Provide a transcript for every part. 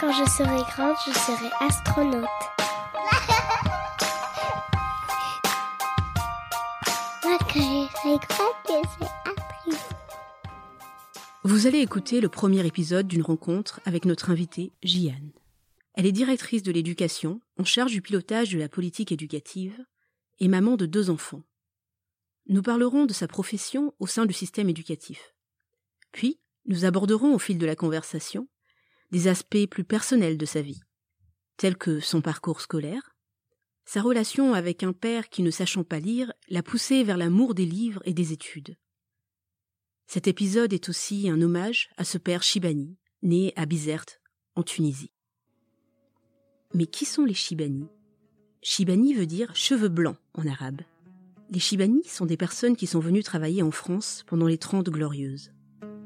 Quand je serai grande, je serai astronaute. Moi, quand je serai grande, je serai actrice. Vous allez écouter le premier épisode d'une rencontre avec notre invitée Jiane. Elle est directrice de l'éducation, en charge du pilotage de la politique éducative et maman de deux enfants. Nous parlerons de sa profession au sein du système éducatif. Puis, nous aborderons au fil de la conversation des aspects plus personnels de sa vie, tels que son parcours scolaire, sa relation avec un père qui, ne sachant pas lire, l'a poussé vers l'amour des livres et des études. Cet épisode est aussi un hommage à ce père Shibani, né à Bizerte, en Tunisie. Mais qui sont les Shibani? Shibani veut dire cheveux blancs en arabe. Les Shibani sont des personnes qui sont venues travailler en France pendant les Trente Glorieuses.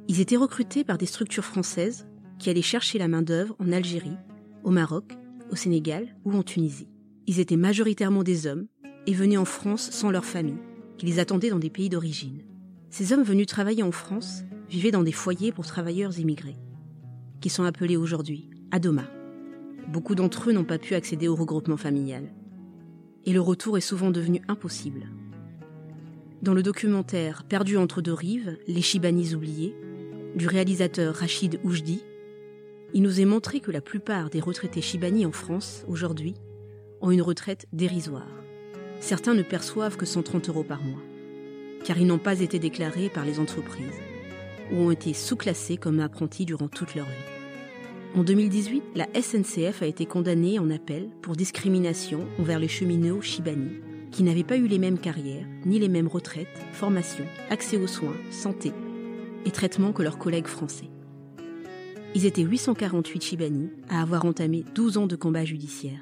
Ils étaient recrutés par des structures françaises qui allaient chercher la main-d'œuvre en Algérie, au Maroc, au Sénégal ou en Tunisie. Ils étaient majoritairement des hommes et venaient en France sans leur famille, qui les attendaient dans des pays d'origine. Ces hommes venus travailler en France vivaient dans des foyers pour travailleurs immigrés, qui sont appelés aujourd'hui Adoma. Beaucoup d'entre eux n'ont pas pu accéder au regroupement familial. Et le retour est souvent devenu impossible. Dans le documentaire Perdu entre deux rives, les Chibanis oubliés, du réalisateur Rachid Oujdi, il nous est montré que la plupart des retraités Chibani en France, aujourd'hui, ont une retraite dérisoire. Certains ne perçoivent que 130 euros par mois, car ils n'ont pas été déclarés par les entreprises, ou ont été sous-classés comme apprentis durant toute leur vie. En 2018, la SNCF a été condamnée en appel pour discrimination envers les cheminots Chibani, qui n'avaient pas eu les mêmes carrières, ni les mêmes retraites, formations, accès aux soins, santé et traitements que leurs collègues français. Ils étaient 848 Chibani à avoir entamé 12 ans de combat judiciaire.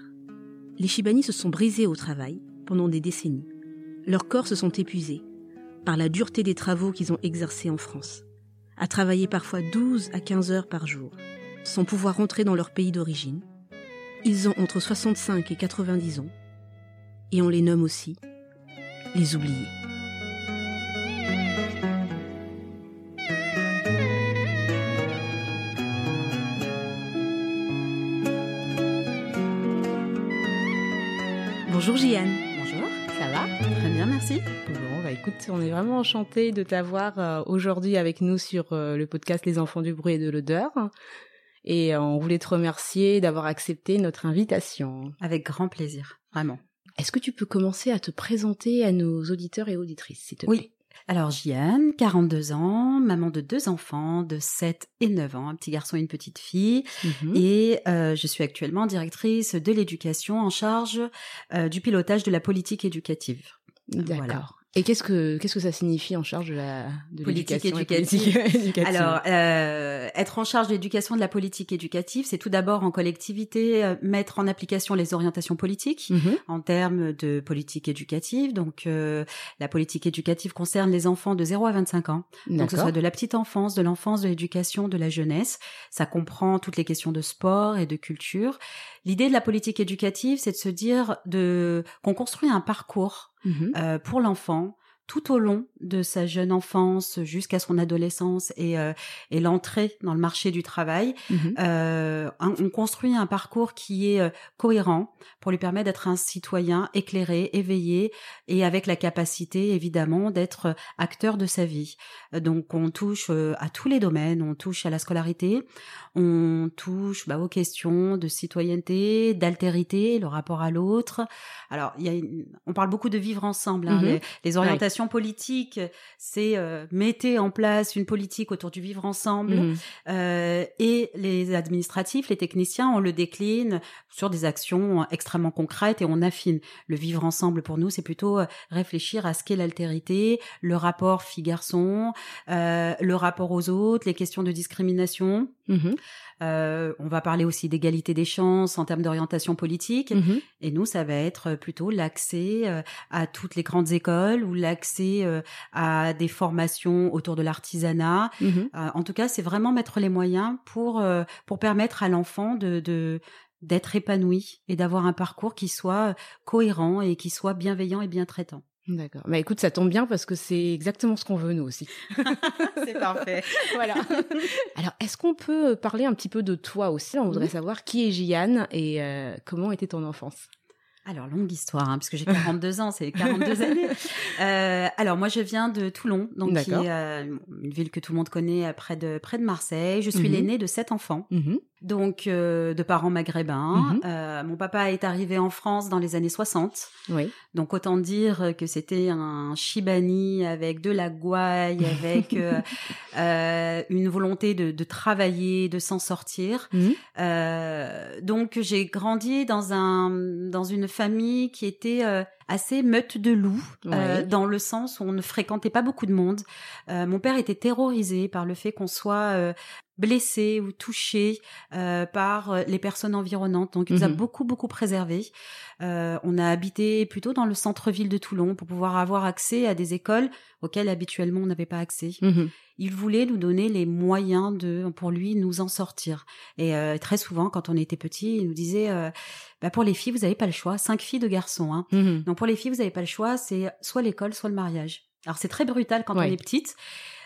Les Chibani se sont brisés au travail pendant des décennies. Leurs corps se sont épuisés par la dureté des travaux qu'ils ont exercés en France, à travailler parfois 12 à 15 heures par jour, sans pouvoir rentrer dans leur pays d'origine. Ils ont entre 65 et 90 ans, et on les nomme aussi les oubliés. Écoute, on est vraiment enchanté de t'avoir euh, aujourd'hui avec nous sur euh, le podcast Les enfants du bruit et de l'odeur. Et euh, on voulait te remercier d'avoir accepté notre invitation. Avec grand plaisir, vraiment. Est-ce que tu peux commencer à te présenter à nos auditeurs et auditrices, s'il te plaît? Oui. Alors, Jiane, 42 ans, maman de deux enfants de 7 et 9 ans, un petit garçon et une petite fille. Mhm. Et euh, je suis actuellement directrice de l'éducation en charge euh, du pilotage de la politique éducative. D'accord. Voilà. Et qu'est-ce que qu'est-ce que ça signifie en charge de la de Politique éducative. politique éducative Alors, euh, être en charge de l'éducation de la politique éducative, c'est tout d'abord en collectivité euh, mettre en application les orientations politiques Mhm. en termes de politique éducative. Donc, euh, la politique éducative concerne les enfants de 0 à 25 ans. Donc, ce D'accord. soit de la petite enfance, de l'enfance, de l'éducation, de la jeunesse. Ça comprend toutes les questions de sport et de culture. L'idée de la politique éducative, c'est de se dire de qu'on construit un parcours Mhm. euh, pour l'enfant tout au long de sa jeune enfance jusqu'à son adolescence et, euh, et l'entrée dans le marché du travail. Mhm. Euh, on construit un parcours qui est euh, cohérent pour lui permettre d'être un citoyen éclairé, éveillé et avec la capacité évidemment d'être euh, acteur de sa vie. Donc on touche euh, à tous les domaines, on touche à la scolarité, on touche bah, aux questions de citoyenneté, d'altérité, le rapport à l'autre. Alors il y a une- on parle beaucoup de vivre ensemble. hein. Mhm. les, les orientations politique, c'est euh, mettez en place une politique autour du vivre ensemble, Mhm. euh, et les administratifs, les techniciens, on le décline sur des actions extrêmement concrètes et on affine. Le vivre ensemble pour nous, c'est plutôt euh, réfléchir à ce qu'est l'altérité, le rapport fille-garçon, euh, le rapport aux autres, les questions de discrimination. Mhm. Euh, on va parler aussi d'égalité des chances en termes d'orientation politique. Mhm. Et nous, ça va être plutôt l'accès euh, à toutes les grandes écoles ou l'accès euh, à des formations autour de l'artisanat. Mhm. Euh, en tout cas, c'est vraiment mettre les moyens pour euh, pour permettre à l'enfant de, de d'être épanoui et d'avoir un parcours qui soit cohérent et qui soit bienveillant et bien traitant. D'accord. Bah écoute, ça tombe bien parce que c'est exactement ce qu'on veut nous aussi. c'est parfait. voilà. Alors, est-ce qu'on peut parler un petit peu de toi aussi? On voudrait Oui. savoir qui est Gianne et euh, comment était ton enfance? Alors, longue histoire, hein, parce que j'ai 42 ans, c'est 42 années. Euh, alors, moi, je viens de Toulon, donc qui est euh, une ville que tout le monde connaît près de, près de Marseille. Je suis Mhm. l'aînée de sept enfants, Mhm. Donc euh, de parents maghrébins. Mhm. Euh, mon papa est arrivé en France dans les années 60. Oui. Donc autant dire que c'était un Chibani avec de la gouaille, avec euh, euh, une volonté de, de travailler, de s'en sortir. Mhm. Euh, donc j'ai grandi dans un dans une famille qui était euh, assez meute de loup, euh, dans le sens où on ne fréquentait pas beaucoup de monde. Euh, mon père était terrorisé par le fait qu'on soit euh, blessé ou touché euh, par euh, les personnes environnantes. Donc il nous a Mhm. beaucoup beaucoup préservé. Euh, on a habité plutôt dans le centre-ville de Toulon pour pouvoir avoir accès à des écoles auxquelles habituellement on n'avait pas accès. Mhm. Il voulait nous donner les moyens de, pour lui, nous en sortir. Et euh, très souvent, quand on était petit, il nous disait, euh, bah, pour les filles, vous n'avez pas le choix. Cinq filles de garçons. Hein. Mhm. Donc pour les filles, vous n'avez pas le choix. C'est soit l'école, soit le mariage. Alors c'est très brutal quand Ouais. on est petite,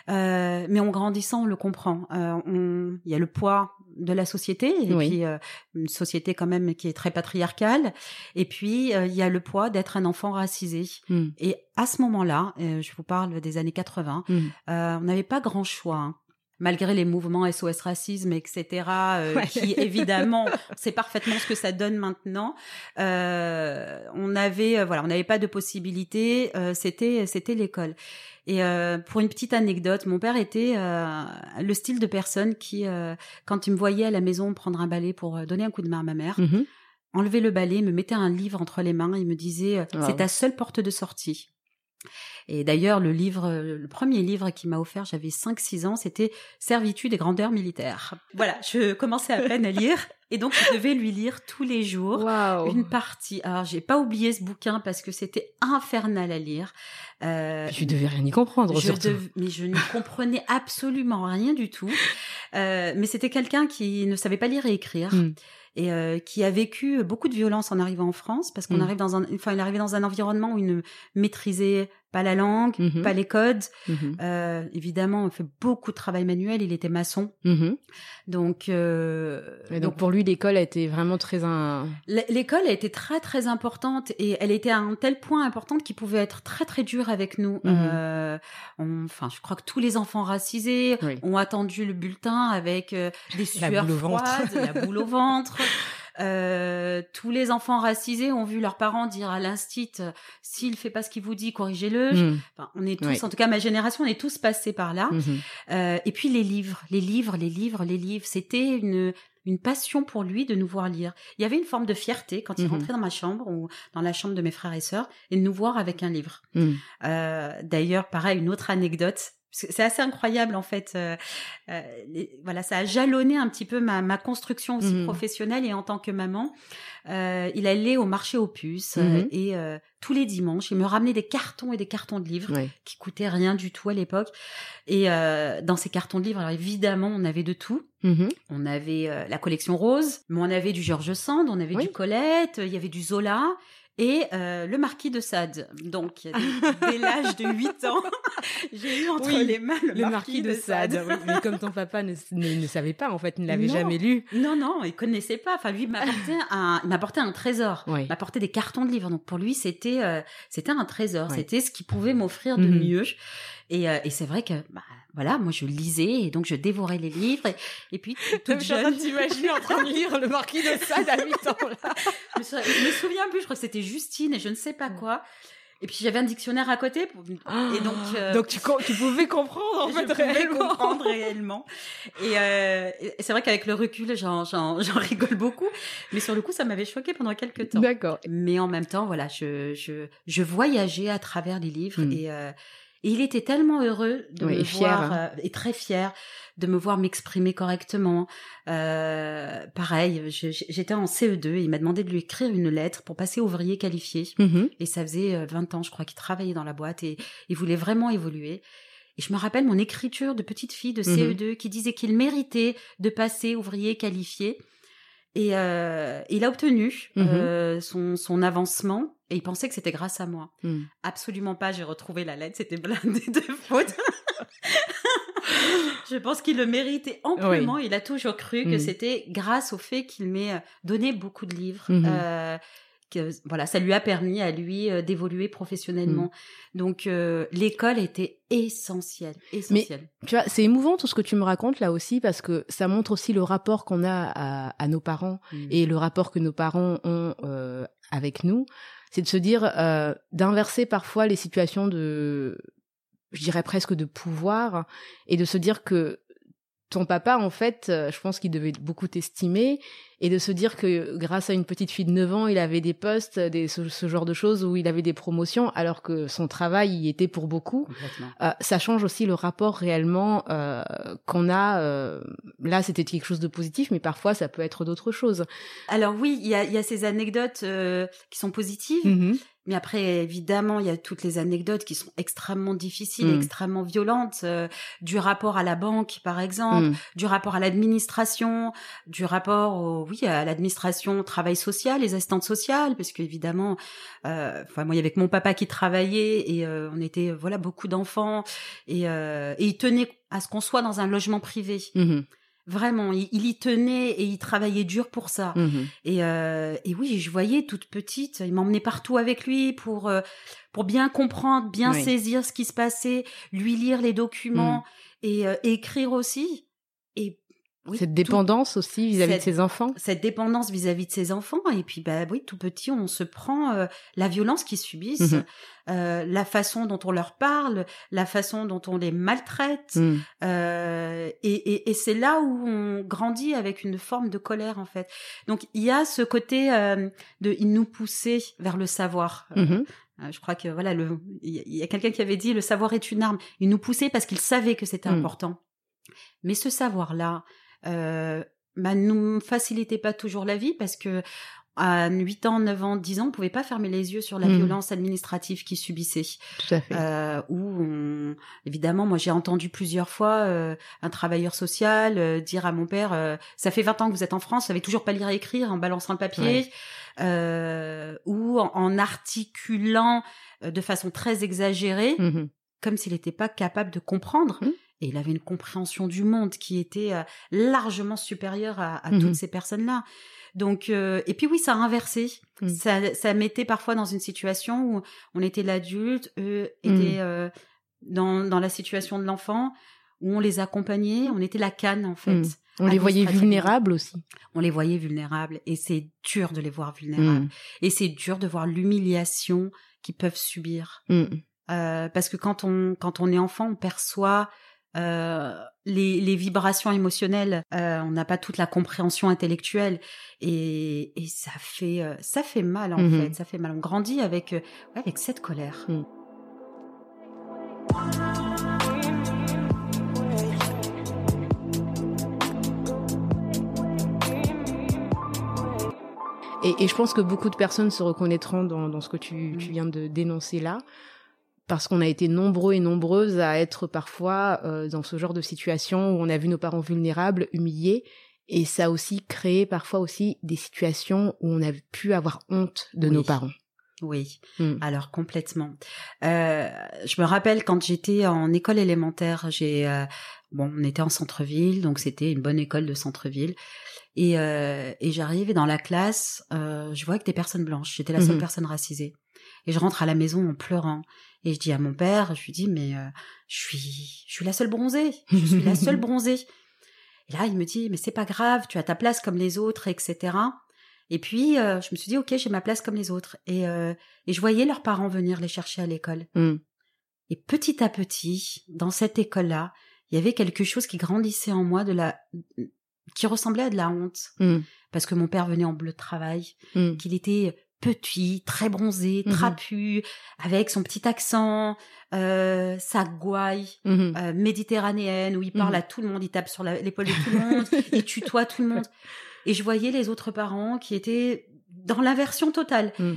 euh, mais en grandissant, on le comprend. Euh, Il y a le poids de la société, et Oui. puis euh, une société quand même qui est très patriarcale. Et puis euh, il y a le poids d'être un enfant racisé. Mhm. Et à ce moment-là, euh, je vous parle des années 80, Mhm. euh, on n'avait pas grand choix. hein. Malgré les mouvements SOS racisme, etc., euh, Ouais. qui évidemment, sait parfaitement ce que ça donne maintenant. Euh, on avait, euh, voilà, on n'avait pas de possibilité. euh, c'était, c'était l'école. Et euh, pour une petite anecdote, mon père était euh, le style de personne qui, euh, quand il me voyait à la maison prendre un balai pour donner un coup de main à ma mère, Mhm. enlever le balai, me mettait un livre entre les mains, il me disait Wow. c'est ta seule porte de sortie. Et d'ailleurs, le livre, le premier livre qu'il m'a offert, j'avais 5-6 ans, c'était Servitude et grandeur militaire. Voilà, je commençais à peine à lire, et donc je devais lui lire tous les jours une partie. Alors, j'ai pas oublié ce bouquin parce que c'était infernal à lire. Euh, Je devais rien y comprendre je surtout. dev- mais je n'y comprenais absolument rien du tout. Euh, mais c'était quelqu'un qui ne savait pas lire et écrire. Mm. Et euh, qui a vécu beaucoup de violence en arrivant en France parce qu'on Mm. arrive dans un, enfin, il arrivait dans un environnement où il ne maîtrisait pas la langue, Mhm. pas les codes. Mhm. Euh, évidemment, on fait beaucoup de travail manuel. Il était maçon, Mhm. donc, euh, donc pour lui, l'école a été vraiment très un. L'école a été très très importante et elle était à un tel point importante qu'il pouvait être très très dur avec nous. Euh, on- Enfin, je crois que tous les enfants racisés Oui. ont attendu le bulletin avec euh, des La sueurs ventre. froides, la boule au ventre. Euh, tous les enfants racisés ont vu leurs parents dire à l'instit euh, s'il fait pas ce qu'il vous dit, corrigez-le. Mhm. Enfin, on est tous, Oui. en tout cas ma génération, on est tous passés par là. Mhm. Euh, et puis les livres, les livres, les livres, les livres. C'était une une passion pour lui de nous voir lire. Il y avait une forme de fierté quand il Mhm. rentrait dans ma chambre ou dans la chambre de mes frères et sœurs et de nous voir avec un livre. Euh, D'ailleurs, pareil, une autre anecdote. C'est assez incroyable en fait. Euh, euh, les- voilà, ça a jalonné un petit peu ma, ma construction aussi Mhm. professionnelle et en tant que maman. Euh, il allait au marché aux puces euh, Mhm. et euh, tous les dimanches, il me ramenait des cartons et des cartons de livres Ouais. qui coûtaient rien du tout à l'époque. Et euh, dans ces cartons de livres, alors évidemment, on avait de tout. Mhm. On avait la collection rose, mais on avait du George Sand, on avait Oui. du Colette, il y avait du Zola et euh, le marquis de Sade. Donc, dès, dès l'âge de 8 ans, j'ai eu entre Oui, les mains le, Le marquis de Sade. oui. Mais comme ton papa ne, ne, ne savait pas, en fait, ne l'avait jamais lu. Non, non, il connaissait pas. Enfin, lui m'apportait un, m'apportait un trésor. Oui. Il m'apportait des cartons de livres. Donc pour lui, c'était, euh, c'était un trésor. C'était ce qu'il pouvait m'offrir de Mhm. mieux. Et, euh, et c'est vrai que, bah, voilà, moi je lisais et donc je dévorais les livres. Et, et puis toute jeune, de t'imaginer en train de lire le marquis de Sade à 8 ans. Là. je je me souviens plus. Je crois que c'était Justine et je ne sais pas quoi. Et puis j'avais un dictionnaire à côté. Pour... et donc, euh, donc tu, tu pouvais comprendre en fait je réellement. comprendre réellement. Et, euh, et c'est vrai qu'avec le recul, j'en, j'en, j'en rigole beaucoup. Mais sur le coup, ça m'avait choqué pendant quelques temps. D'accord. Mais en même temps, voilà, je, je, je voyageais à travers les livres Mm. et, euh, et il était tellement heureux de Oui, me et fier, voir hein. euh, et très fier de me voir m'exprimer correctement. Euh, pareil, j'étais en CE2 et il m'a demandé de lui écrire une lettre pour passer ouvrier qualifié. Mhm. Et ça faisait euh, 20 ans, je crois, qu'il travaillait dans la boîte et il voulait vraiment évoluer. Et je me rappelle mon écriture de petite fille de CE2 qui disait qu'il méritait de passer ouvrier qualifié. Et euh, il a obtenu Mhm. euh, son, son avancement et il pensait que c'était grâce à moi. Mm. Absolument pas, j'ai retrouvé la lettre, c'était blindé de fautes. Je pense qu'il le méritait amplement. Il a toujours cru que Mm. c'était grâce au fait qu'il m'ait euh, donné beaucoup de livres. Euh, que voilà, ça lui a permis à lui euh, d'évoluer professionnellement. Mm. Donc euh, l'école était essentielle, essentielle. Tu vois, c'est émouvant tout ce que tu me racontes là aussi parce que ça montre aussi le rapport qu'on a à, à nos parents Mm. et le rapport que nos parents ont euh, avec nous. C'est de se dire d'inverser parfois les situations de, je dirais presque de pouvoir et de se dire que ton papa, en fait, euh, je pense qu'il devait beaucoup t'estimer et de se dire que grâce à une petite fille de 9 ans, il avait des postes, des, ce, ce genre de choses où il avait des promotions alors que son travail y était pour beaucoup. Euh, ça change aussi le rapport réellement euh, qu'on a. euh, là, c'était quelque chose de positif, mais parfois ça peut être d'autres choses. Alors oui, il y a, il y a ces anecdotes euh, qui sont positives, Mhm. Mais après évidemment il y a toutes les anecdotes qui sont extrêmement difficiles, Mm. extrêmement violentes, euh, du rapport à la banque par exemple, Mm. du rapport à l'administration, du rapport au, oui à l'administration travail social, les assistantes sociales, parce qu'évidemment, euh, enfin moi il y avait que mon papa qui travaillait et euh, on était voilà beaucoup d'enfants et, euh, et il tenait à ce qu'on soit dans un logement privé. Mhm. Vraiment, il, il y tenait et il travaillait dur pour ça. Mhm. Et, euh, et oui, je voyais toute petite, il m'emmenait partout avec lui pour euh, pour bien comprendre, bien Oui. saisir ce qui se passait, lui lire les documents et, euh, et écrire aussi. Oui, Cette tout- dépendance aussi vis-à-vis de ses enfants? cette dépendance vis-à-vis de ses enfants. Et puis, bah oui, tout petit, on se prend euh, la violence qu'ils subissent, Mhm. euh, la façon dont on leur parle, la façon dont on les maltraite. Mm. Euh, et et, et c'est là où on grandit avec une forme de colère, en fait. Donc, il y a ce côté euh, de il nous pousser vers le savoir. Mhm. euh, je crois que voilà, le, il y a, il y a quelqu'un qui avait dit le savoir est une arme. Il nous poussait parce qu'il savait que c'était Mm. important. Mais ce savoir-là, euh, bah, nous facilitait pas toujours la vie parce que à 8 ans, 9 ans, 10 ans, on pouvait pas fermer les yeux sur la Mm. violence administrative qui subissait. Tout à fait. Euh, où on... évidemment, moi j'ai entendu plusieurs fois euh, un travailleur social euh, dire à mon père euh, ça fait 20 ans que vous êtes en France, vous savez toujours pas lire et écrire en balançant le papier, Ouais. euh, ou en, en articulant euh, de façon très exagérée, Mhm. comme s'il n'était pas capable de comprendre. Mhm. Et il avait une compréhension du monde qui était euh, largement supérieure à, à Mhm. toutes ces personnes-là. Donc, euh, et puis oui, ça a inversé. Mhm. Ça, ça mettait parfois dans une situation où on était l'adulte, eux Mhm. étaient euh, dans, dans la situation de l'enfant, où on les accompagnait, on était la canne en fait. Mhm. On les voyait vulnérables aussi. On les voyait vulnérables et c'est dur de les voir vulnérables. Mm. Et c'est dur de voir l'humiliation qu'ils peuvent subir. Mm. Euh, parce que quand on quand on est enfant, on perçoit euh, les, les vibrations émotionnelles. Euh, on n'a pas toute la compréhension intellectuelle et, et ça fait euh, ça fait mal en Mhm. fait. Ça fait mal. On grandit avec ouais, avec cette colère. Mm. Et, et je pense que beaucoup de personnes se reconnaîtront dans, dans ce que tu, tu viens de dénoncer là, parce qu'on a été nombreux et nombreuses à être parfois euh, dans ce genre de situation où on a vu nos parents vulnérables, humiliés, et ça a aussi créé parfois aussi des situations où on a pu avoir honte de Oui. nos parents. Oui, Mm. alors complètement. Euh, je me rappelle quand j'étais en école élémentaire, j'ai euh, bon, on était en centre-ville, donc c'était une bonne école de centre-ville, et, euh, et j'arrive et dans la classe, je vois que des personnes blanches. J'étais la seule Mhm. personne racisée, et je rentre à la maison en pleurant. Et je dis à mon père, je lui dis mais euh, je suis, je suis la seule bronzée, je suis la seule bronzée. Et là il me dit mais c'est pas grave, tu as ta place comme les autres, etc. Et puis, euh, je me suis dit, ok, j'ai ma place comme les autres. Et, euh, et je voyais leurs parents venir les chercher à l'école. Mm. Et petit à petit, dans cette école-là, il y avait quelque chose qui grandissait en moi de la, qui ressemblait à de la honte. Mm. Parce que mon père venait en bleu de travail, Mm. qu'il était petit, très bronzé, Mhm. trapu, avec son petit accent, euh, sa gouaille Mhm. euh, méditerranéenne où il parle Mhm. à tout le monde, il tape sur l'épaule de tout le monde, il tutoie tout le monde. Et je voyais les autres parents qui étaient dans l'inversion totale. Mm.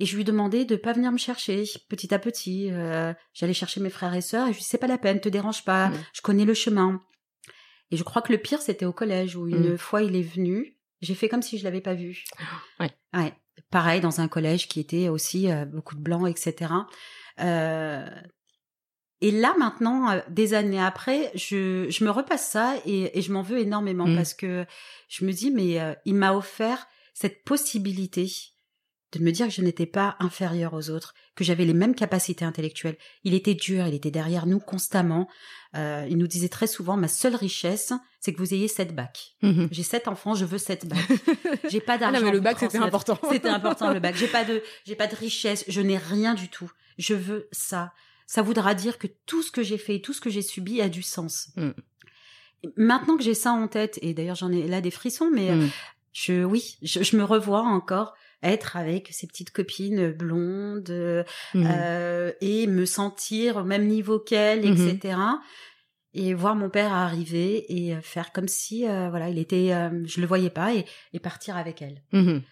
Et je lui demandais de pas venir me chercher petit à petit. euh, J'allais chercher mes frères et sœurs et je lui c'est pas la peine, te dérange pas, Mm. je connais le chemin. Et je crois que le pire c'était au collège où une Mm. fois il est venu, j'ai fait comme si je l'avais pas vu. Ouais. Ouais. Pareil dans un collège qui était aussi euh, beaucoup de blancs, etc. Euh, et là maintenant, euh, des années après, je, je me repasse ça et, et je m'en veux énormément Mm. parce que je me dis mais euh, il m'a offert cette possibilité de me dire que je n'étais pas inférieure aux autres, que j'avais les mêmes capacités intellectuelles. Il était dur, il était derrière nous constamment. Euh, il nous disait très souvent ma seule richesse, c'est que vous ayez sept bacs. Mhm. J'ai sept enfants, je veux sept bacs. J'ai pas Ah d'argent. non, mais le bac, c'était important. C'était important le bac. J'ai pas de, j'ai pas de richesse. Je n'ai rien du tout. Je veux ça. Ça voudra dire que tout ce que j'ai fait, tout ce que j'ai subi a du sens. Mm. Maintenant que j'ai ça en tête, et d'ailleurs j'en ai là des frissons, mais euh, Mm. je, oui, je, je me revois encore être avec ces petites copines blondes Mhm. euh, et me sentir au même niveau qu'elles, Mhm. etc. Et voir mon père arriver et euh, faire comme si, euh, voilà, il était, euh, je le voyais pas et, et partir avec elle. Mhm.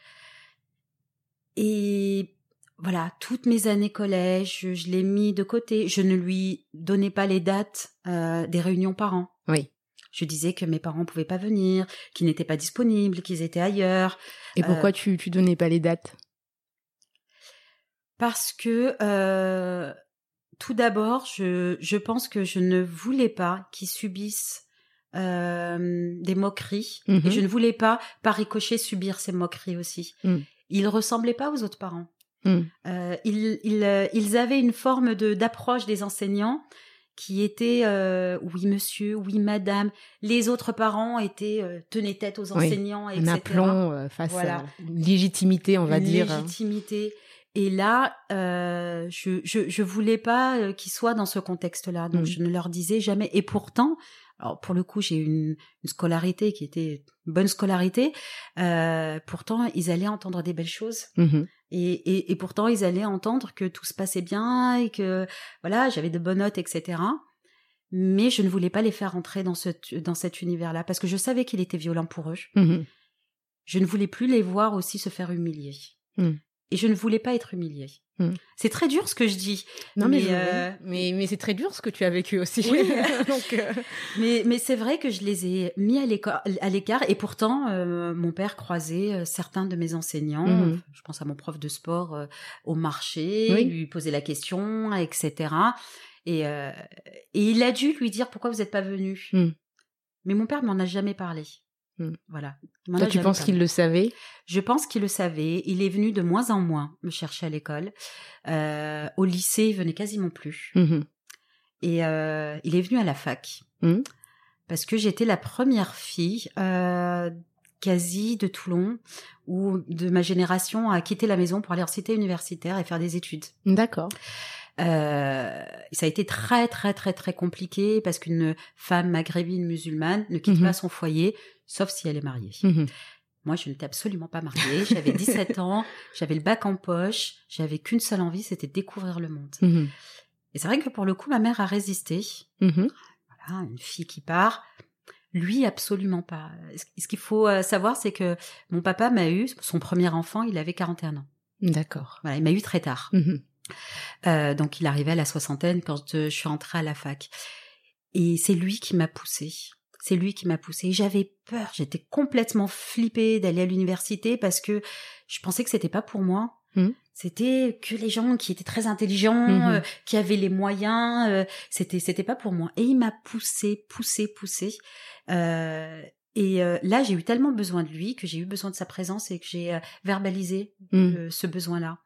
Et voilà, toutes mes années collège, je, je l'ai mis de côté. Je ne lui donnais pas les dates euh, des réunions parents. Oui. Je disais que mes parents pouvaient pas venir, qu'ils n'étaient pas disponibles, qu'ils étaient ailleurs. Et Euh, pourquoi tu, tu donnais pas les dates? Parce que euh, tout d'abord, je, je pense que je ne voulais pas qu'ils subissent euh, des moqueries Mhm. et je ne voulais pas, par ricochet, subir ces moqueries aussi. Mm. Ils ressemblaient pas aux autres parents. Mm. Euh, ils, ils, euh, ils avaient une forme de d'approche des enseignants qui était euh, oui monsieur, oui madame. Les autres parents étaient euh, tenaient tête aux Oui. enseignants, Un etc. aplomb euh, face Voilà. à une légitimité, on va une dire. légitimité. Et là, euh, je, je je voulais pas euh, qu'ils soient dans ce contexte-là, donc Mm. je ne leur disais jamais. Et pourtant, alors pour le coup, j'ai eu une, une scolarité qui était une bonne scolarité. Euh, pourtant, ils allaient entendre des belles choses. Mhm. Et, et, et pourtant, ils allaient entendre que tout se passait bien et que voilà, j'avais de bonnes notes, etc. Mais je ne voulais pas les faire entrer dans, ce, dans cet univers-là parce que je savais qu'il était violent pour eux. Mhm. Je ne voulais plus les voir aussi se faire humilier. Mm. Et je ne voulais pas être humiliée. Mm. C'est très dur ce que je dis. Non, mais, Mais, je- euh, mais, mais c'est très dur ce que tu as vécu aussi. Oui. Donc, euh, Mais, mais c'est vrai que je les ai mis à l'écart. et pourtant, euh, mon père croisait certains de mes enseignants. Mhm. Je pense à mon prof de sport au marché, Oui. lui poser la question, etc. Et, et il a dû lui dire pourquoi vous n'êtes pas venu? Mm. Mais mon père m'en a jamais parlé. Mm. Voilà. Toi, tu penses qu'il le savait? Je pense qu'il le savait. Il est venu de moins en moins me chercher à l'école. Euh, au lycée, il venait quasiment plus. Mhm. Et euh, il est venu à la fac. Mhm. Parce que j'étais la première fille euh, quasi de Toulon ou de ma génération à quitter la maison pour aller en cité universitaire et faire des études. D'accord. Euh, ça a été très très très très compliqué parce qu'une femme maghrébine musulmane ne quitte pas son foyer sauf si elle est mariée. Mhm. Moi, je n'étais absolument pas mariée. J'avais 17 ans, j'avais le bac en poche, j'avais qu'une seule envie, c'était découvrir le monde. Mhm. Et c'est vrai que pour le coup, ma mère a résisté. Mhm. Voilà, une fille qui part. Lui, absolument pas. Ce qu'il faut euh, savoir, c'est que mon papa m'a eu, son premier enfant, il avait 41 ans. D'accord. Voilà, il m'a eu très tard. Euh, donc, il arrivait à la soixantaine quand je suis entrée à la fac. Et c'est lui qui m'a poussée. C'est lui qui m'a poussée. J'avais peur. J'étais complètement flippée d'aller à l'université parce que je pensais que c'était pas pour moi. Mhm. C'était que les gens qui étaient très intelligents, Mhm. euh, qui avaient les moyens. euh, c'était c'était pas pour moi. Et il m'a poussée, poussée, poussée. Euh, et euh, là, j'ai eu tellement besoin de lui que j'ai eu besoin de sa présence et que j'ai euh, verbalisé euh, ce besoin-là.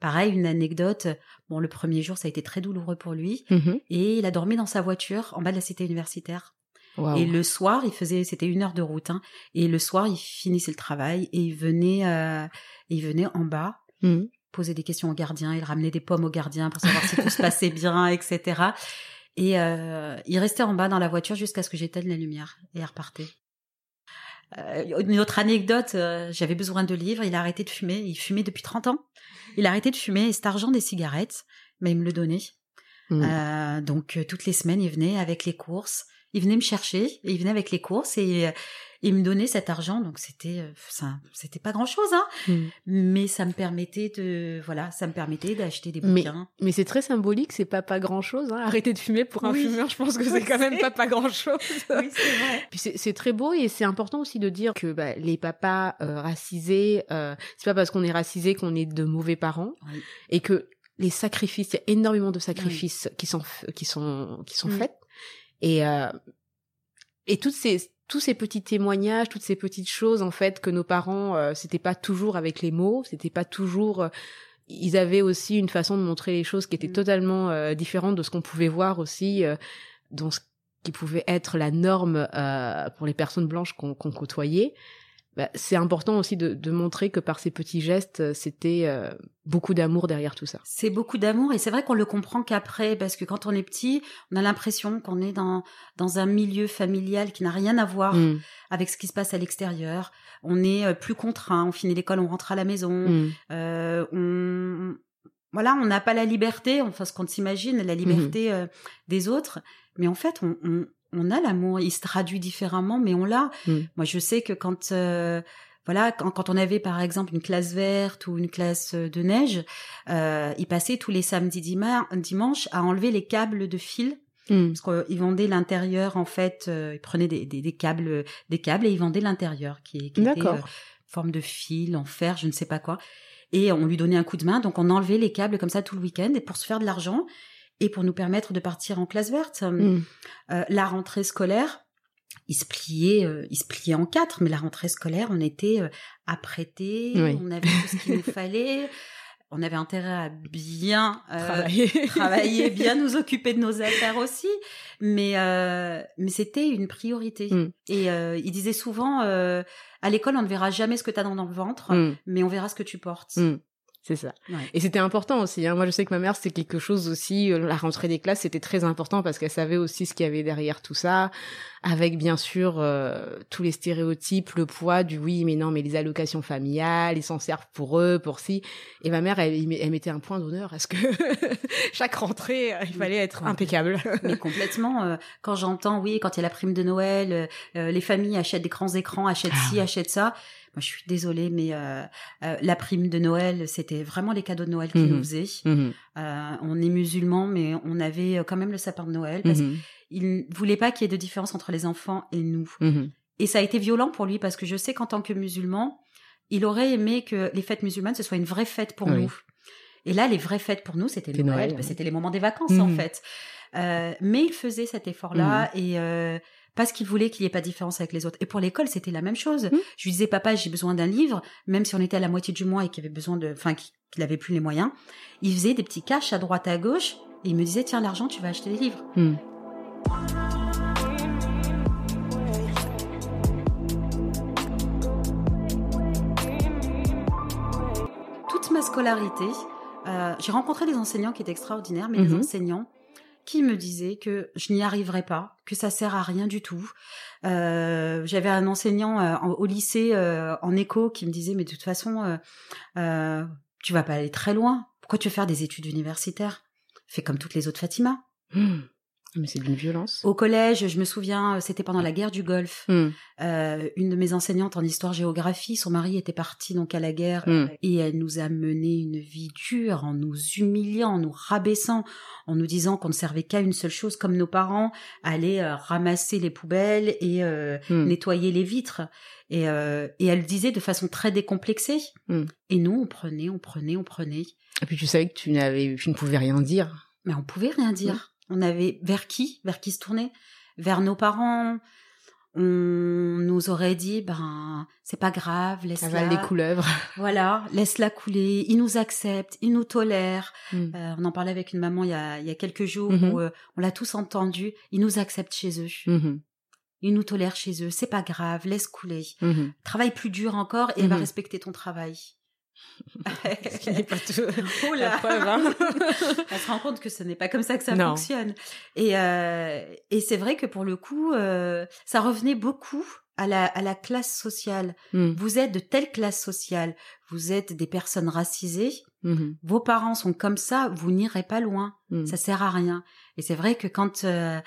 Pareil, une anecdote. Bon, le premier jour, ça a été très douloureux pour lui. Mhm. Et il a dormi dans sa voiture en bas de la cité universitaire. Et le soir, il faisait, c'était une heure de route, hein, et le soir, il finissait le travail et il venait, euh, il venait en bas, mmh. poser des questions au gardien, il ramenait des pommes au gardien pour savoir si tout se passait bien, etc. Et euh, il restait en bas dans la voiture jusqu'à ce que j'éteigne la lumière et il repartait. Euh, une autre anecdote, euh, j'avais besoin de livres, il a arrêté de fumer, il fumait depuis 30 ans. Il a arrêté de fumer et cet argent des cigarettes, mais il me le donnait. Mmh. Euh, donc toutes les semaines, il venait avec les courses il venait me chercher, et il venait avec les courses et, euh, il me donnait cet argent. Donc c'était, euh, ça, c'était pas grand chose, hein. Hmm. Mais ça me permettait de, voilà, ça me permettait d'acheter des bouquins. Mais, c'est très symbolique, c'est pas pas grand chose. Hein. Arrêter de fumer pour un fumeur, je pense que c'est quand même pas pas grand chose. oui, c'est vrai. Puis c'est très beau et c'est important aussi de dire que bah, les papas euh, racisés, c'est pas parce qu'on est racisé qu'on est de mauvais parents et que les sacrifices, il y a énormément de sacrifices qui sont qui sont qui sont faits et, euh, et toutes ces, tous ces petits témoignages, toutes ces petites choses en fait que nos parents, euh, c'était pas toujours avec les mots, c'était pas toujours. Euh, ils avaient aussi une façon de montrer les choses qui était mmh. totalement euh, différente de ce qu'on pouvait voir aussi dans ce qui pouvait être la norme pour les personnes blanches qu'on côtoyait. Bah, c'est important aussi de, de, montrer que par ces petits gestes, euh, c'était euh, beaucoup d'amour derrière tout ça. C'est beaucoup d'amour et c'est vrai qu'on le comprend qu'après, parce que quand on est petit, on a l'impression qu'on est dans dans un milieu familial qui n'a rien à voir mm. avec ce qui se passe à l'extérieur. On est euh, plus contraint, on finit l'école, on rentre à la maison, mm. euh, on voilà, on n'a pas la liberté, enfin ce qu'on s'imagine, la liberté mm. des autres, mais en fait, on, on, on a l'amour, il se traduit différemment, mais on l'a. Mm. Moi, je sais que quand euh, voilà, quand, on avait par exemple une classe verte ou une classe de neige, euh, ils passaient tous les samedis dimanche à enlever les câbles de fil. Mm. Parce qu'ils vendaient l'intérieur en fait, euh, ils prenaient des, câbles, des câbles et ils vendaient l'intérieur qui, qui était euh, forme de fil en fer, je ne sais pas quoi. Et on lui donnait un coup de main, donc on enlevait les câbles comme ça tout le week-end et pour se faire de l'argent et pour nous permettre de partir en classe verte. Mm. Euh, la rentrée scolaire, il se pliait, euh, il se pliait en quatre, mais la rentrée scolaire, on était euh, apprêtés, on avait tout ce qu'il nous fallait. On avait intérêt à bien travailler. bien nous occuper de nos affaires aussi, mais mais c'était une priorité. Mm. Et il disait souvent, à l'école, on ne verra jamais ce que tu as dans, le ventre, mm. mais on verra ce que tu portes. C'est ça. Et c'était important aussi. Hein. Moi, je sais que ma mère, c'était quelque chose aussi. Euh, la rentrée des classes, c'était très important parce qu'elle savait aussi ce qu'il y avait derrière tout ça, avec bien sûr euh, tous les stéréotypes, le poids du oui, mais non, mais les allocations familiales, ils s'en servent pour eux, pour si. Et ma mère, elle, elle mettait un point d'honneur à ce que chaque rentrée, euh, il fallait être impeccable. mais complètement. quand j'entends, oui, quand il y a la prime de Noël, les familles achètent des grands écrans, achètent ah ci, achètent ça moi, je suis désolée, mais euh, euh, la prime de Noël, c'était vraiment les cadeaux de Noël qu'ils nous mhm. faisaient. Mhm. Euh, on est musulmans, mais on avait quand même le sapin de Noël parce mhm. qu'il ne voulait pas qu'il y ait de différence entre les enfants et nous. Et ça a été violent pour lui parce que je sais qu'en tant que musulman, il aurait aimé que les fêtes musulmanes ce soit une vraie fête pour nous. Et là, les vraies fêtes pour nous, c'était Noël, c'était les moments des vacances en fait. mais il faisait cet effort-là et parce qu'il voulait qu'il n'y ait pas de différence avec les autres. Et pour l'école, c'était la même chose. Mmh. Je lui disais, papa, j'ai besoin d'un livre, même si on était à la moitié du mois et qu'il avait besoin de, enfin, qu'il n'avait plus les moyens. Il faisait des petits caches à droite, à gauche, et il me disait, tiens, l'argent, tu vas acheter des livres. Mmh. Toute ma scolarité, euh, j'ai rencontré des enseignants qui étaient extraordinaires, mais des mmh. enseignants qui me disait que je n'y arriverais pas, que ça sert à rien du tout. Euh, J'avais un enseignant euh, au lycée euh, en éco qui me disait mais de toute façon tu vas pas aller très loin. Pourquoi tu veux faire des études universitaires? Fais comme toutes les autres Fatima. Mmh. Mais c'est d'une violence. Au collège, je me souviens, euh, c'était pendant la guerre du Golfe. Hmm. Euh, une de mes enseignantes en histoire-géographie, son mari était parti donc à la guerre hmm. et elle nous a mené une vie dure en nous humiliant, en nous rabaissant, en nous disant qu'on ne servait qu'à une seule chose, comme nos parents, aller euh, ramasser les poubelles et euh, hmm. nettoyer les vitres. Et, euh, et elle disait de façon très décomplexée. Et nous, on prenait, on prenait, on prenait. Et puis tu savais que tu n'avais, tu ne pouvais rien dire. Mais on pouvait rien dire. On avait vers qui? Vers qui se tourner? Vers nos parents. On nous aurait dit, ben, c'est pas grave, laisse-la. les couleuvres. Voilà, laisse-la couler. Ils nous acceptent, ils nous tolèrent. Hmm. Euh, on en parlait avec une maman il y a, il y a quelques jours mhm. où euh, on l'a tous entendu. Ils nous acceptent chez eux. Mhm. ils nous tolèrent chez eux, c'est pas grave, laisse couler. Mhm. Travaille plus dur encore et elle va Mhm. respecter ton travail. Ce qui n'est pas tout. La preuve, hein. On se rend compte que ce n'est pas comme ça que ça Non. fonctionne. Et, euh, et c'est vrai que pour le coup, euh, ça revenait beaucoup à la, à la classe sociale. Mhm. Vous êtes de telle classe sociale, vous êtes des personnes racisées, Mhm. vos parents sont comme ça, vous n'irez pas loin. Mhm. Ça sert à rien. Et c'est vrai que quand, euh,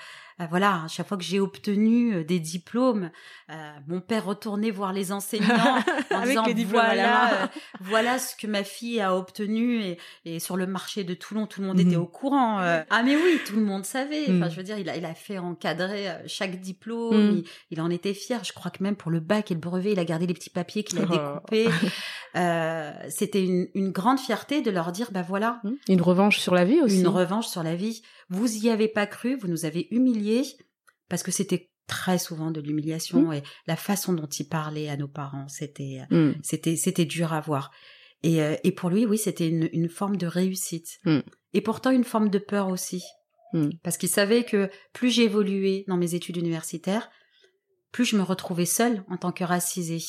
voilà, à chaque fois que j'ai obtenu euh, des diplômes, euh, mon père retournait voir les enseignants en Avec disant les voilà, euh, voilà ce que ma fille a obtenu et, et sur le marché de Toulon, tout le monde Mhm. était au courant. Ah mais oui, tout le monde savait. Enfin, Mhm. je veux dire, il a, il a fait encadrer chaque diplôme. Mhm. Il, il en était fier. Je crois que même pour le bac et le brevet, il a gardé les petits papiers qu'il a Oh. découpés. Euh, C'était une, une grande fierté de leur dire, bah voilà, Mhm. Une revanche sur la vie aussi. une revanche sur la vie. Vous y avez pas cru, vous nous avez humiliés parce que c'était très souvent de l'humiliation Mm. et la façon dont il parlait à nos parents, c'était Mhm. c'était c'était dur à voir. Et, euh, et pour lui, oui, c'était une, une forme de réussite. Mm. Et pourtant une forme de peur aussi. Parce qu'il savait que plus j'évoluais dans mes études universitaires, plus je me retrouvais seule en tant que racisée.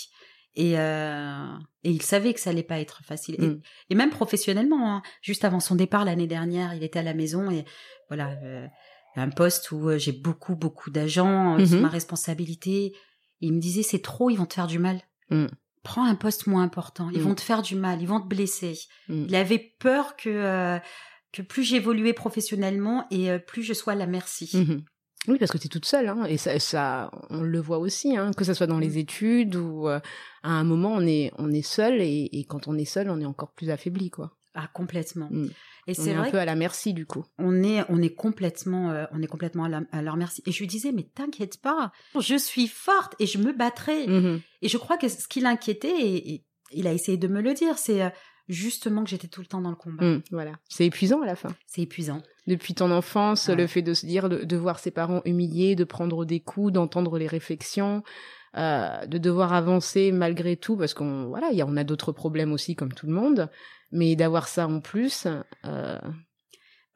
Et, euh, et il savait que ça allait pas être facile. Et-. Et, même professionnellement, hein. juste avant son départ l'année dernière, il était à la maison et voilà, euh, un poste où euh, j'ai beaucoup, beaucoup d'agents sous Mhm. ma responsabilité. Il me disait, c'est trop, ils vont te faire du mal. Mm. Prends un poste moins important, ils Mm. vont te faire du mal, ils vont te blesser. Mm. Il avait peur que, euh, que plus j'évoluais professionnellement et euh, plus je sois à la merci. Mhm. Oui, parce que tu es toute seule, hein, et ça, ça, on le voit aussi, hein, que ce soit dans les études ou euh, à un moment on est, on est seul, et, et quand on est seul, on est encore plus affaibli, quoi. Ah, complètement. Et On c'est est un peu à la merci du coup. on est on est complètement euh, on est complètement à, la- à leur merci et je lui disais mais t'inquiète pas je suis forte et je me battrai Mhm. et je crois que ce qui l'inquiétait et, et il a essayé de me le dire c'est euh, justement que j'étais tout le temps dans le combat Mm, voilà, c'est épuisant à la fin. c'est épuisant Depuis ton enfance, Ouais. le fait de se dire, de, de voir ses parents humiliés, de prendre des coups, d'entendre les réflexions, euh, de devoir avancer malgré tout, parce qu'on voilà, y a, on a d'autres problèmes aussi comme tout le monde, mais d'avoir ça en plus, euh,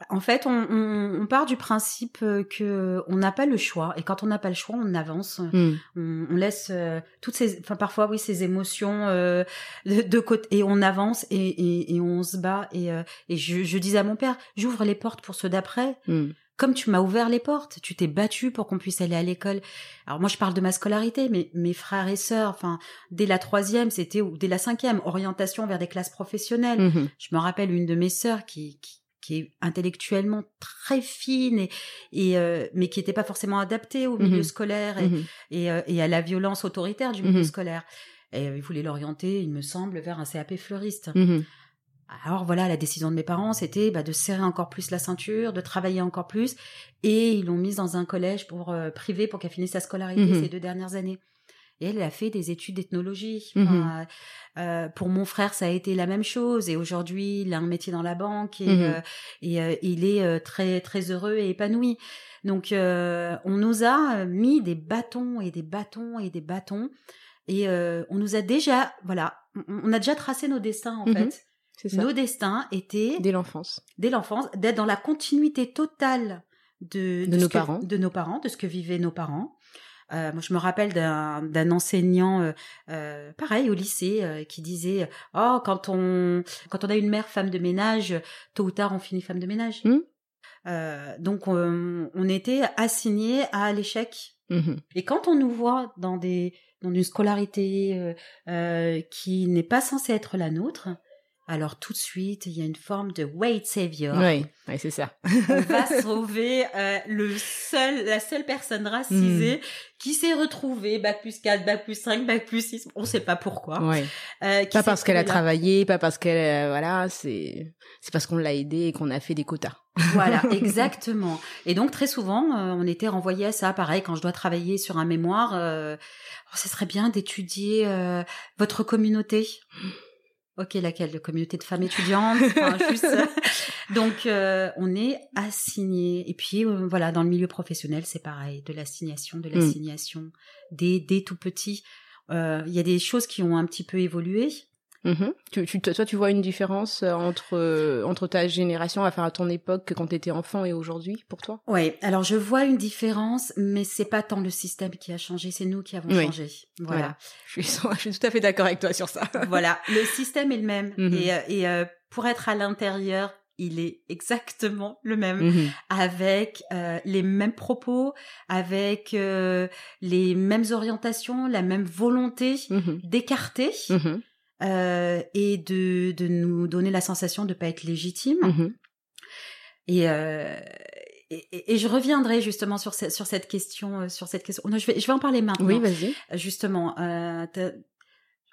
en fait on, on, on part du principe euh, que on n'a pas le choix. Et quand on n'a pas le choix on avance. Mm, on, on laisse euh, toutes ces enfin parfois oui ces émotions euh, de, de côté et on avance et, et, et on se bat. Et, euh, et je, je disais à mon père j'ouvre les portes pour ceux d'après. Mm, comme tu m'as ouvert les portes, tu t'es battu pour qu'on puisse aller à l'école. Alors moi je parle de ma scolarité, mais mes frères et sœurs, enfin dès la troisième, c'était ou dès la cinquième, orientation vers des classes professionnelles. mhm, Je me rappelle une de mes sœurs qui, qui qui est intellectuellement très fine et, et euh, mais qui n'était pas forcément adaptée au milieu Mhm. scolaire et, et, euh, et à la violence autoritaire du milieu scolaire. Et euh, il voulait l'orienter, il me semble, vers un CAP fleuriste. Alors voilà, la décision de mes parents, c'était bah, de serrer encore plus la ceinture, de travailler encore plus, et ils l'ont mise dans un collège pour euh, privé pour qu'elle finisse sa scolarité Mhm. ces deux dernières années. Et elle a fait des études d'ethnologie. Enfin, euh, pour mon frère, ça a été la même chose. Et aujourd'hui, il a un métier dans la banque et, Mhm. euh, et euh, il est très très heureux et épanoui. Donc, on nous a mis des bâtons et des bâtons et des bâtons. Et on nous a déjà, voilà, on, a déjà tracé nos destins en fait. Ça. Nos destins étaient Dès l'enfance. dès l'enfance, d'être dans la continuité totale de, De nos que- parents. de nos parents, de ce que vivaient nos parents. Euh, moi, je me rappelle d'un enseignant, euh, euh, pareil au lycée, qui disait "Oh, quand on quand on a une mère femme de ménage, tôt ou tard, on finit femme de ménage." Euh, donc, on, on était assigné à l'échec. Mhm. Et quand on nous voit dans des dans une scolarité qui n'est pas censée être la nôtre, alors tout de suite, il y a une forme de wait savior Oui, ouais, c'est ça. on va sauver euh, le seul, la seule personne racisée qui s'est retrouvée bac plus 4, bac plus 5, bac plus 6, on sait pas pourquoi. Ouais. Euh, qui Pas parce qu'elle a travaillé, pas parce qu'elle, euh, voilà, c'est, c'est parce qu'on l'a aidée et qu'on a fait des quotas. Voilà, exactement. Et donc très souvent, euh, on était renvoyé à ça. Pareil, quand je dois travailler sur un mémoire, euh, oh, ce serait bien d'étudier euh, votre communauté. Ok, laquelle? La communauté de femmes étudiantes? Enfin, juste, euh, Donc, euh, on est assigné. Et puis, euh, voilà, dans le milieu professionnel, c'est pareil. De l'assignation, de l'assignation. Dès, dès tout petit. Euh, Il y a des choses qui ont un petit peu évolué. Mhm. Tu, tu, toi, tu vois une différence euh, entre euh, entre ta génération, enfin à ton époque, quand tu étais enfant et aujourd'hui, pour toi? Oui. Alors je vois une différence, mais c'est pas tant le système qui a changé, c'est nous qui avons changé. Voilà. Je, suis, je suis tout à fait d'accord avec toi sur ça. voilà. Le système est le même, mhm. et, et pour être à l'intérieur, il est exactement le même, mmh avec euh, les mêmes propos, avec euh, les mêmes orientations, la même volonté mmh d'écarter mmh euh, et de, de nous donner la sensation de ne pas être légitime. Et, et, et, je reviendrai justement sur, cette, sur cette question, sur cette question. je vais, je vais en parler maintenant. Oui, vas-y. Justement,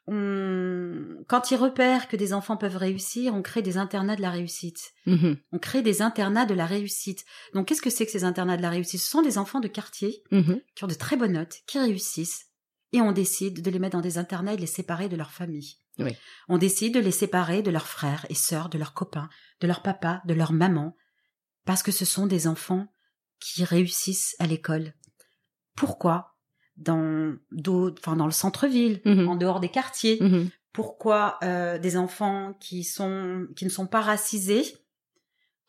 quand ils repèrent que des enfants peuvent réussir, on crée des internats de la réussite. Mm-hmm. On crée des internats de la réussite. Donc, qu'est-ce que c'est que ces internats de la réussite? Ce sont des enfants de quartier mm-hmm. qui ont de très bonnes notes, qui réussissent, et on décide de les mettre dans des internats et de les séparer de leur famille. On décide de les séparer de leurs frères et sœurs, de leurs copains, de leur papa, de leur maman, parce que ce sont des enfants qui réussissent à l'école. Pourquoi dans enfin dans le centre-ville, mhm. en dehors des quartiers. Mhm. Pourquoi euh, des enfants qui sont qui ne sont pas racisés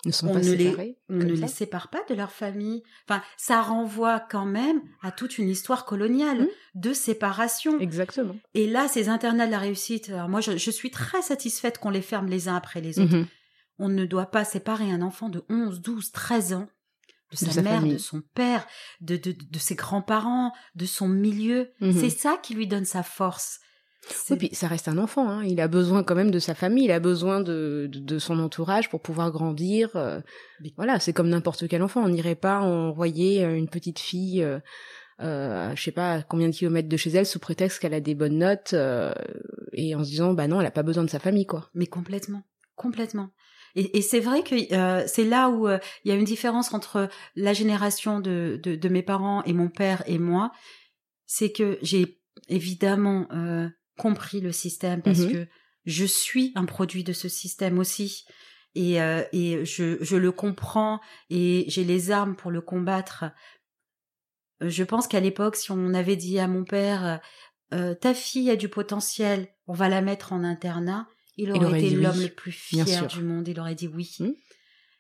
ne sont on pas ne les, on ne les sépare pas de leur famille. Enfin, ça renvoie quand même à toute une histoire coloniale mhm. de séparation. Exactement. Et là, ces internats de la réussite, alors moi, je, je suis très satisfaite qu'on les ferme les uns après les autres. On ne doit pas séparer un enfant de 11, 12, 13 ans de sa, mère, de son père, de, de, de ses grands-parents, de son milieu. Mhm. C'est ça qui lui donne sa force. Oui, puis ça reste un enfant. Hein. Il a besoin quand même de sa famille, il a besoin de, de, son entourage pour pouvoir grandir. Euh. voilà, c'est comme n'importe quel enfant. On n'irait pas envoyer euh, une petite fille, euh, euh, je sais pas combien de kilomètres de chez elle, sous prétexte qu'elle a des bonnes notes, euh, et en se disant, bah non, elle a pas besoin de sa famille, quoi. Mais complètement, complètement. Et, et c'est vrai que euh, c'est là où euh, il y a une différence entre la génération de, de, de, mes parents et mon père et moi. C'est que j'ai évidemment euh, compris le système parce mmh que je suis un produit de ce système aussi. Et, euh, et je, je le comprends et j'ai les armes pour le combattre. Je pense qu'à l'époque, si on avait dit à mon père, ta fille a du potentiel, on va la mettre en internat, il aurait, été l'homme le plus fier du monde. Il aurait dit oui.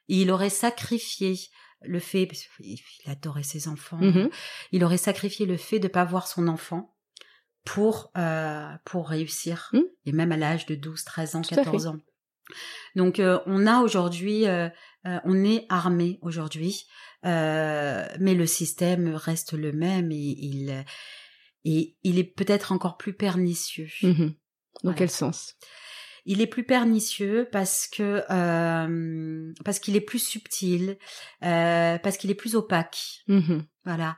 Et il aurait sacrifié le fait, parce qu'il adorait ses enfants, mm-hmm. il aurait sacrifié le fait de pas voir son enfant pour euh, pour réussir, hmm. et même à l'âge de 12, 13 ans, 14 ans. Donc euh, on a aujourd'hui, euh, on est armé aujourd'hui, mais le système reste le même et il et il est peut-être encore plus pernicieux. Mm-hmm. Dans quel sens? Il est plus pernicieux parce que euh, parce qu'il est plus subtil, euh, parce qu'il est plus opaque. Mmh voilà.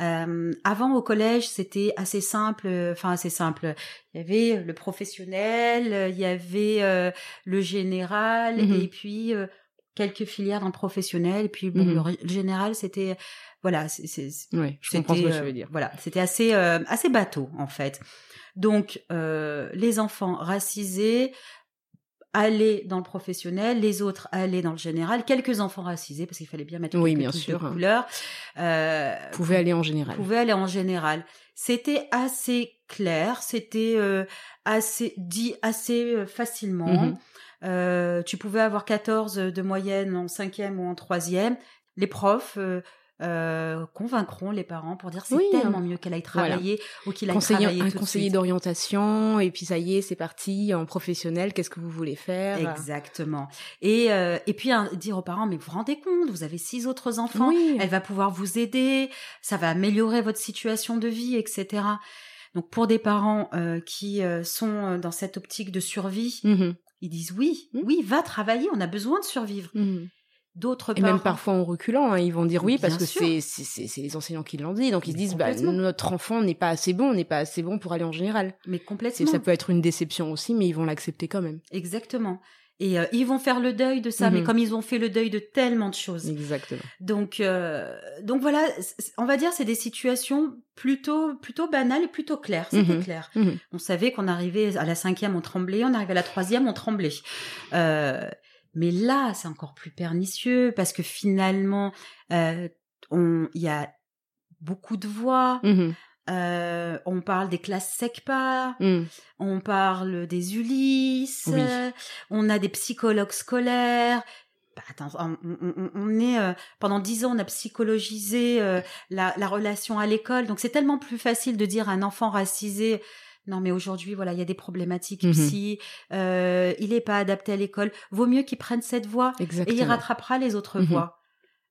Euh, avant au collège, c'était assez simple, enfin assez simple. Il y avait le professionnel, il y avait le général, mmh et puis quelques filières dans le professionnel. Et puis bon, mmh le, général, c'était voilà, c'est, oui, je comprends ce que tu veux dire. Voilà, c'était assez assez bateau en fait. Donc, euh, les enfants racisés allaient dans le professionnel, les autres allaient dans le général. Quelques enfants racisés, parce qu'il fallait bien mettre oui, bien sûr. de couleurs, euh, pouvaient aller en général. Pouvaient aller en général. C'était assez clair, c'était euh, assez dit assez euh, facilement. Mm-hmm. Euh, tu pouvais avoir 14 de moyenne en cinquième ou en troisième. Les profs euh, convaincront les parents pour dire c'est tellement mieux qu'elle aille travailler ou qu'il aille travailler un tout conseiller d'orientation et puis ça y est c'est parti en professionnel qu'est-ce que vous voulez faire? Exactement. Et euh, et puis dire aux parents mais vous vous rendez compte vous avez six autres enfants elle va pouvoir vous aider ça va améliorer votre situation de vie etc donc pour des parents euh, qui sont dans cette optique de survie mmh ils disent oui mmh. oui va travailler on a besoin de survivre. Mmh d'autres et même parfois en reculant hein, ils vont dire oui parce que c'est c'est les enseignants qui l'ont dit. Donc ils se disent bah notre enfant n'est pas assez bon n'est pas assez bon pour aller en général. Mais complètement. ça peut être une déception aussi mais ils vont l'accepter quand même. Exactement et euh, ils vont faire le deuil de ça mais mhm. comme ils ont fait le deuil de tellement de choses exactement donc euh, donc voilà on va dire c'est des situations plutôt plutôt banales et plutôt claires c'était mhm. clair mhm. on savait qu'on arrivait à la cinquième on tremblait on arrivait à la troisième on tremblait euh, mais là, c'est encore plus pernicieux parce que finalement, euh, il y a beaucoup de voix. Euh, on parle des classes SECPA, Mm. on parle des Ulysses, Oui. euh, on a des psychologues scolaires. Bah, attends, on, on- on- on est euh, pendant dix ans, on a psychologisé euh, la, la relation à l'école. Donc c'est tellement plus facile de dire à un enfant racisé. Non, mais aujourd'hui, voilà, il y a des problématiques psy. euh, il est pas adapté à l'école. Vaut mieux qu'il prenne cette voie et il rattrapera les autres Mhm. voies.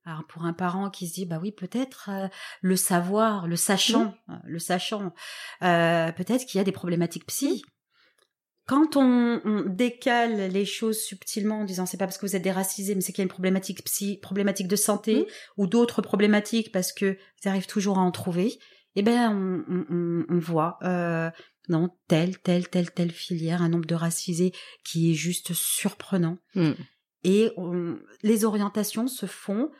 Alors pour un parent qui se dit bah oui peut-être euh, le savoir, le sachant, euh, le sachant, euh, peut-être qu'il y a des problématiques psy. Quand on, on décale les choses subtilement en disant c'est pas parce que vous êtes déracisé mais c'est qu'il y a une problématique psy, problématique de santé Mhm. ou d'autres problématiques parce que vous arrivez toujours à en trouver, eh ben on, on- on- voit euh, dans telle telle telle telle filière un nombre de racisés qui est juste surprenant Mm. et on- les orientations se font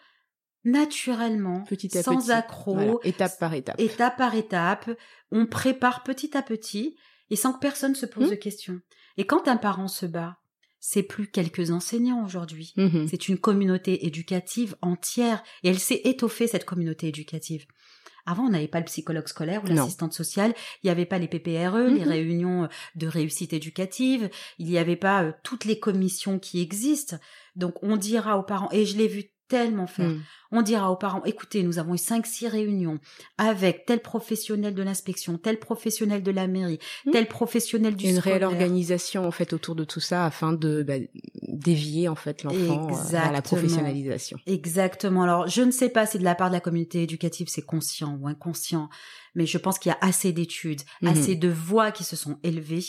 naturellement, Petit à sans petit. accroc, Voilà, étape par étape. étape par étape. On prépare petit à petit et sans que personne se pose Mhm. de questions. Et quand un parent se bat, c'est plus quelques enseignants aujourd'hui. Mhm. C'est une communauté éducative entière et elle s'est étoffée cette communauté éducative. Avant, on n'avait pas le psychologue scolaire ou l'assistante sociale, il n'y avait pas les PPRE, les Mhm. réunions de réussite éducative, il n'y avait pas euh, toutes les commissions qui existent. Donc on dira aux parents, et je l'ai vu tellement faire, Mm. on dira aux parents, écoutez, nous avons eu cinq, six réunions avec tel professionnel de l'inspection, tel professionnel de la mairie, Mhm. tel professionnel du Une réelle organisation en fait autour de tout ça afin de bah, dévier en fait l'enfant euh, vers la professionnalisation. Exactement. Alors, je ne sais pas si de la part de la communauté éducative c'est conscient ou inconscient, mais je pense qu'il y a assez d'études, Mhm. assez de voix qui se sont élevées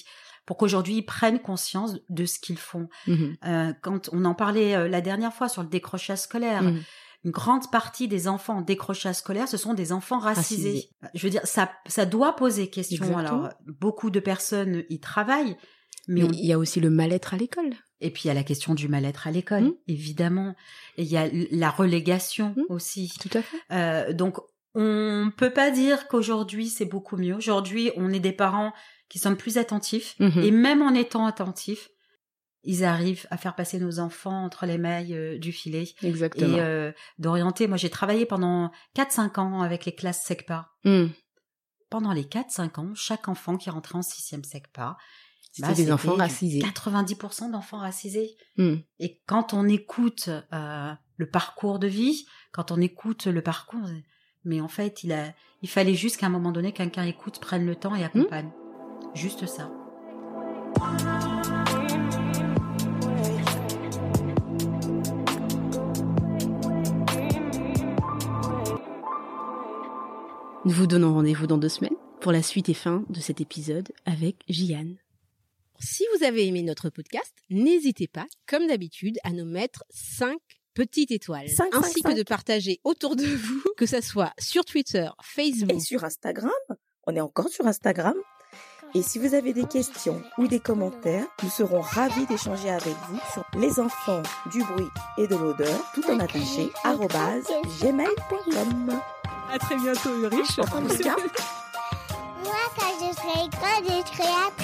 pour qu'aujourd'hui ils prennent conscience de ce qu'ils font. Mhm. Euh, quand on en parlait euh, la dernière fois sur le décrochage scolaire, Mhm. une grande partie des enfants en décrochage scolaire, ce sont des enfants racisés. Je veux dire, ça, ça doit poser question. Exactement. Alors, beaucoup de personnes y travaillent, mais Mais on- il y a aussi le mal-être à l'école. et puis il y a la question du mal-être à l'école, Mhm. évidemment. Et il y a la relégation aussi. Tout à fait. Euh, donc, on peut pas dire qu'aujourd'hui c'est beaucoup mieux. Aujourd'hui, on est des parents qui sont plus attentifs. Mhm. Et même en étant attentifs, ils arrivent à faire passer nos enfants entre les mailles euh, du filet Exactement. et euh, d'orienter. Moi, j'ai travaillé pendant 4-5 ans avec les classes SECPA. Mm. Pendant les 4-5 ans, chaque enfant qui rentrait en 6e SECPA, C'était bah, des enfants racisés. 90% d'enfants racisés. Mm. Et quand on écoute euh, le parcours de vie, quand on écoute le parcours, mais en fait, il a, il fallait juste qu'à un moment donné, quelqu'un écoute, prenne le temps et accompagne. Juste ça. Nous vous donnons rendez-vous dans deux semaines pour la suite et fin de cet épisode avec Jiane. Si vous avez aimé notre podcast, n'hésitez pas, comme d'habitude, à nous mettre 5 petites étoiles, Cinq, ainsi cinq, que de partager autour de vous, que ça soit sur Twitter, Facebook, Et sur Instagram, on est encore sur Instagram. Et si vous avez des questions ou des commentaires, nous serons ravis d'échanger avec vous sur les enfants du bruit et de l'odeur, tout en attaché, arrobase gmail.com. À très bientôt, Ulrich. Moi, quand je serai grande, je serai